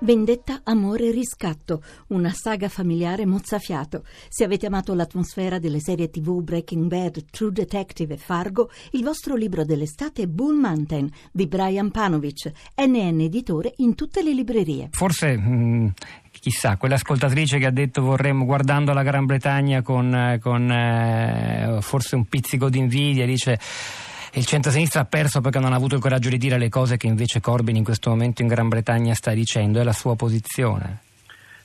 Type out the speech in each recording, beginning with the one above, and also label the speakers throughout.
Speaker 1: Vendetta, amore, riscatto, una saga familiare mozzafiato. Se avete amato l'atmosfera delle serie tv Breaking Bad, True Detective e Fargo, il vostro libro dell'estate è Bull Mountain di Brian Panovic, NN editore in tutte le librerie.
Speaker 2: Forse, mh, mm, chissà, quell'ascoltatrice che ha detto vorremmo, guardando la Gran Bretagna con, con eh, forse un pizzico di invidia, dice il centro-sinistra ha perso perché non ha avuto il coraggio di dire le cose che invece Corbyn in questo momento in Gran Bretagna sta dicendo, è la sua posizione.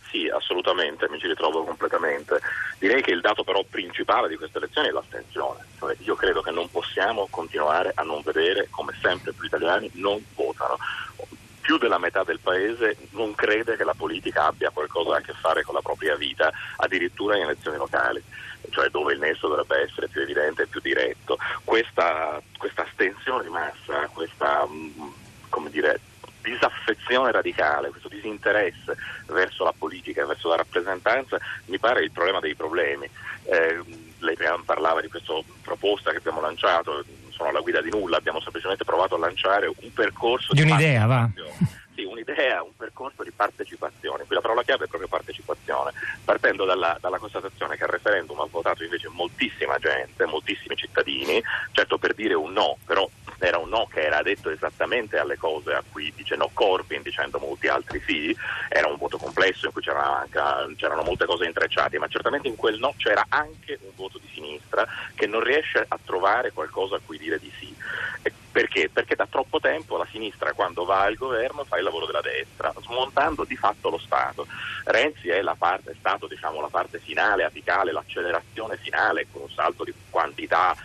Speaker 3: Sì, assolutamente, mi ci ritrovo completamente. Direi che il dato però principale di queste elezioni è l'astensione. Cioè, io credo che non possiamo continuare a non vedere come sempre più italiani non votano. Più della metà del paese non crede che la politica abbia qualcosa a che fare con la propria vita, addirittura in elezioni locali cioè dove il nesso dovrebbe essere più evidente e più diretto. Questa, questa astensione di massa, questa mm, dire, disaffezione radicale, questo disinteresse verso la politica verso la rappresentanza mi pare il problema dei problemi. Eh, lei prima parlava di questa proposta che abbiamo lanciato, sono alla guida di nulla, abbiamo semplicemente provato a lanciare un percorso
Speaker 2: di, di un'idea, va
Speaker 3: un'idea, un percorso di partecipazione. Qui la parola chiave è proprio partecipazione, partendo dalla, dalla, constatazione che al referendum ha votato invece moltissima gente, moltissimi cittadini, certo per dire un no, però era un no che era detto esattamente alle cose a cui dice no Corbyn dicendo molti altri sì, era un voto complesso in cui c'erano, anche, c'erano molte cose intrecciate, ma certamente in quel no c'era anche un voto di sinistra che non riesce a trovare qualcosa a cui dire di sì. Perché? Perché da troppo tempo la sinistra quando va al governo fa il lavoro della destra, smontando di fatto lo Stato. Renzi è, parte, è stato diciamo, la parte finale, apicale, l'accelerazione finale con un salto di quantità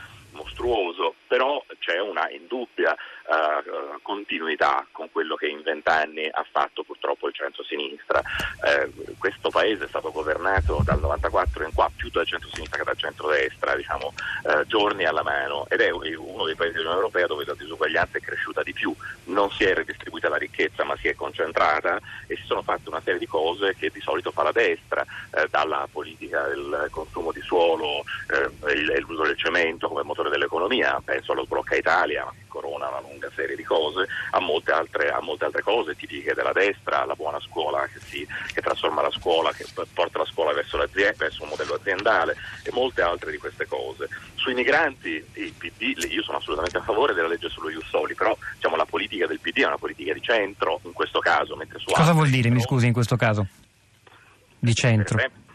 Speaker 3: mostruoso, però c'è una indubbia uh, continuità con quello che in vent'anni ha fatto purtroppo il centro-sinistra. Uh, questo paese è stato governato dal 94 in qua più dal centro-sinistra che dal centro-destra, diciamo, uh, giorni alla mano, ed è uno dei paesi dell'Unione Europea dove la disuguaglianza è cresciuta di più, non si è redistribuita la ricchezza ma si è concentrata e si sono fatte una serie di cose che di solito fa la destra, dalla politica del consumo di suolo e l'uso cemento come motore dell'economia, penso allo sblocca Italia, ma che corona una lunga serie di cose, a molte altre, a molte altre cose tipiche della destra, la buona scuola che, si, che trasforma la scuola, che porta la scuola verso, verso un modello aziendale e molte altre di queste cose. Sui migranti il PD, io sono assolutamente a favore della legge sullo Ius Soli, però diciamo, la politica del PD è una politica di centro in questo caso, mentre su
Speaker 2: Cosa vuol dire, mi scusi, in questo caso? Di centro?
Speaker 3: Per esempio,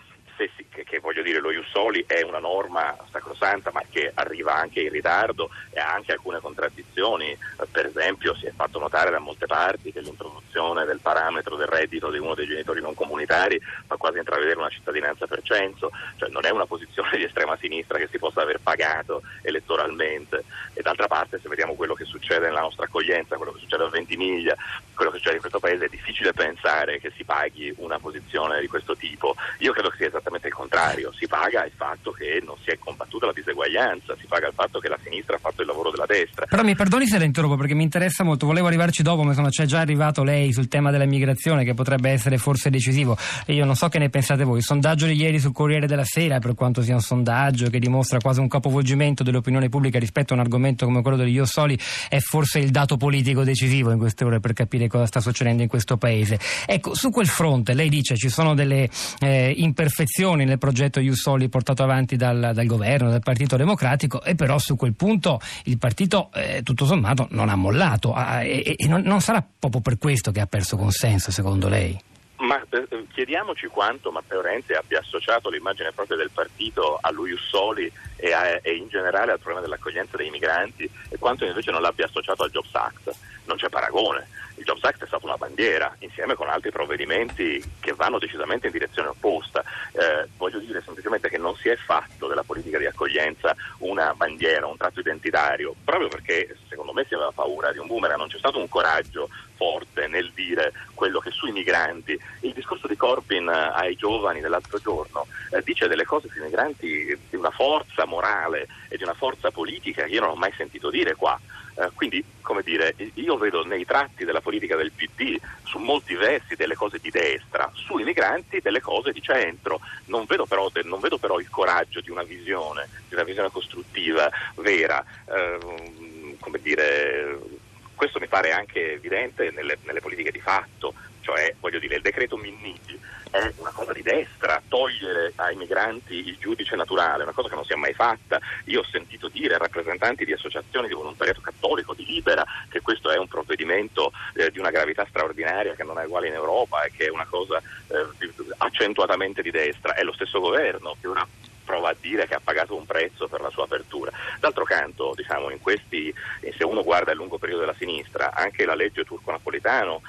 Speaker 3: che, che, voglio dire lo Iussoli è una norma sacrosanta ma che arriva anche in ritardo e ha anche alcune contraddizioni, per esempio si è fatto notare da molte parti che l'introduzione del parametro del reddito di uno dei genitori non comunitari fa quasi intravedere una cittadinanza per censo, cioè non è una posizione di estrema sinistra che si possa aver pagato elettoralmente. E d'altra parte se vediamo quello che succede nella nostra accoglienza, quello che succede a Ventimiglia, quello che succede in questo paese è difficile pensare che si paghi una posizione di questo tipo. Io credo che sia esattamente il contrario, si paga il fatto che non si è combattuta la diseguaglianza, si paga il fatto che la sinistra ha fatto il lavoro della destra.
Speaker 2: Però mi perdoni se la interrompo perché mi interessa molto, volevo arrivarci dopo, ma c'è già arrivato lei sul tema della migrazione che potrebbe essere forse decisivo. E io non so che ne pensate voi, il sondaggio di ieri sul Corriere della Sera, per quanto sia un sondaggio che dimostra quasi un capovolgimento dell'opinione pubblica rispetto a un argomento come quello degli Io Soli, è forse il dato politico decisivo in queste ore per capire cosa sta succedendo in questo paese. Ecco, su quel fronte lei dice ci sono delle eh, imperfezioni nel progetto Iussoli portato avanti dal, dal, governo, dal Partito Democratico e però su quel punto il partito eh, tutto sommato non ha mollato ah, e, e non, non sarà proprio per questo che ha perso consenso secondo lei?
Speaker 3: Ma eh, chiediamoci quanto Matteo Renzi abbia associato l'immagine propria del partito a lui Ussoli e, a, e, in generale al problema dell'accoglienza dei migranti e quanto invece non l'abbia associato al Jobs Act. Non c'è paragone. Il Jobs Act è stata una bandiera insieme con altri provvedimenti che vanno decisamente in direzione opposta. Eh, voglio dire semplicemente che non si è fatto della politica di accoglienza una bandiera, un tratto identitario, proprio perché secondo me si aveva paura di un boomerang, non c'è stato un coraggio forte nel dire quello che sui migranti. Il discorso di Corbyn eh, ai giovani dell'altro giorno eh, dice delle cose sui migranti di una forza morale e di una forza politica che io non ho mai sentito dire qua. Eh, quindi, come dire, io vedo nei tratti della politica del PD su molti versi delle cose di destra, sui migranti delle cose di centro. Non vedo però, non vedo però il coraggio di una visione, di una visione costruttiva vera. Eh, come dire, questo mi pare anche evidente nelle, nelle politiche di fatto cioè voglio dire il decreto Minniti è una cosa di destra, togliere ai migranti il giudice naturale, una cosa che non si è mai fatta. Io ho sentito dire a rappresentanti di associazioni di volontariato cattolico, di Libera, che questo è un provvedimento eh, di una gravità straordinaria che non è uguale in Europa e che è una cosa eh, accentuatamente di destra. È lo stesso governo che ora prova a dire che ha pagato un prezzo per la sua apertura. D'altro canto, diciamo, in questi, se uno guarda il lungo periodo della sinistra, anche la legge turco-napolitano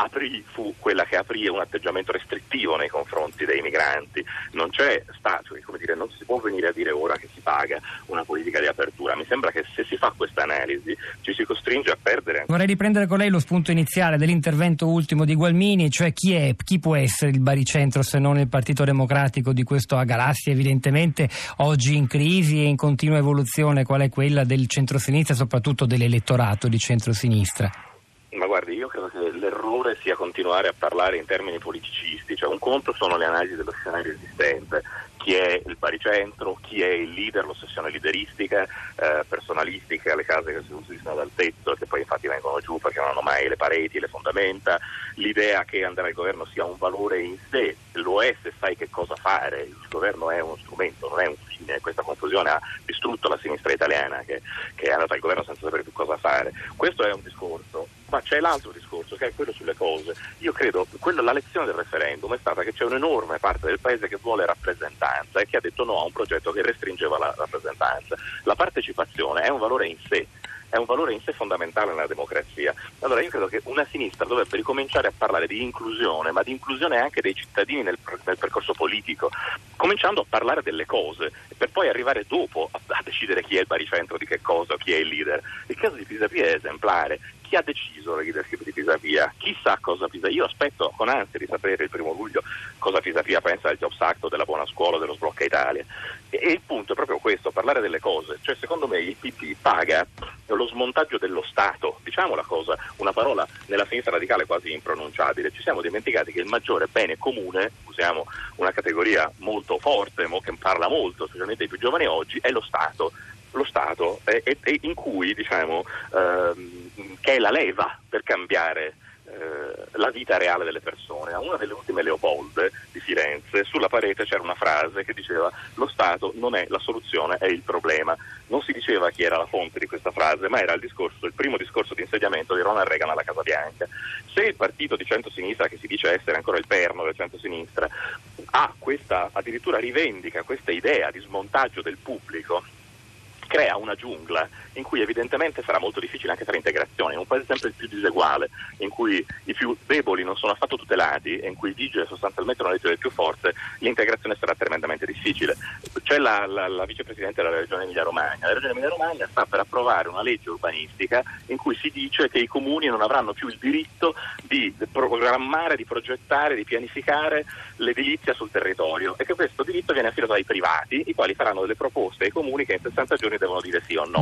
Speaker 3: aprì, fu quella che aprì un atteggiamento restrittivo nei confronti dei migranti. Non c'è stato, come dire, non si può venire a dire ora che si paga una politica di apertura. Mi sembra che se si fa questa analisi ci si costringe a perdere.
Speaker 2: Vorrei riprendere con lei lo spunto iniziale dell'intervento ultimo di Gualmini, cioè chi è, chi può essere il baricentro se non il Partito Democratico di questo a galassia evidentemente oggi in crisi e in continua evoluzione, qual è quella del centrosinistra e soprattutto dell'elettorato di centrosinistra?
Speaker 3: Ma guardi, io credo che l'errore sia continuare a parlare in termini politicisti, cioè un conto sono le analisi dello scenario esistente, chi è il baricentro, chi è il leader, l'ossessione lideristica, eh, personalistica, le case che si costruiscono dal tetto e che poi infatti vengono giù perché non hanno mai le pareti, le fondamenta, l'idea che andare al governo sia un valore in sé, lo è se sai che cosa fare, il governo è uno strumento, non è un fine, questa confusione ha distrutto la sinistra italiana che, che è andata al governo senza sapere più cosa fare. Questo è un discorso ma c'è l'altro discorso che è quello sulle cose. Io credo che la lezione del referendum è stata che c'è un'enorme parte del paese che vuole rappresentanza e che ha detto no a un progetto che restringeva la rappresentanza. La partecipazione è un valore in sé è un valore in sé fondamentale nella democrazia. Allora io credo che una sinistra dovrebbe ricominciare a parlare di inclusione, ma di inclusione anche dei cittadini nel, nel percorso politico, cominciando a parlare delle cose, per poi arrivare dopo a, a, decidere chi è il baricentro di che cosa, chi è il leader. Il caso di Pisapia è esemplare chi ha deciso la leadership di Pisapia? Chi sa cosa Pisapia? Io aspetto con ansia di sapere il primo luglio cosa Pisapia pensa del Jobs Act, della buona scuola, dello sblocca Italia. E, e, il punto è proprio questo, parlare delle cose. Cioè, secondo me il PT paga lo smontaggio dello Stato. Diciamo la cosa, una parola nella sinistra radicale quasi impronunciabile. Ci siamo dimenticati che il maggiore bene comune, usiamo una categoria molto forte, che parla molto, specialmente ai più giovani oggi, è lo Stato lo Stato e, e, in cui diciamo ehm, che è la leva per cambiare eh, la vita reale delle persone. A una delle ultime Leopolde di Firenze, sulla parete c'era una frase che diceva lo Stato non è la soluzione, è il problema. Non si diceva chi era la fonte di questa frase, ma era il, discorso, il primo discorso di insediamento di Ronald Reagan alla Casa Bianca. Se il partito di centro-sinistra, che si dice essere ancora il perno del centro-sinistra, ha questa, addirittura rivendica questa idea di smontaggio del pubblico, crea una giungla in cui evidentemente sarà molto difficile anche fare integrazione, in un paese sempre più diseguale, in cui i più deboli non sono affatto tutelati e in cui vige sostanzialmente una legge delle più forze, l'integrazione sarà tremendamente difficile. C'è la, la, la vicepresidente della regione Emilia-Romagna, la regione Emilia-Romagna sta per approvare una legge urbanistica in cui si dice che i comuni non avranno più il diritto di programmare, di progettare, di pianificare l'edilizia sul territorio e che questo diritto viene affidato ai privati, i quali faranno delle proposte ai comuni che in 60 giorni devono dire sì o no.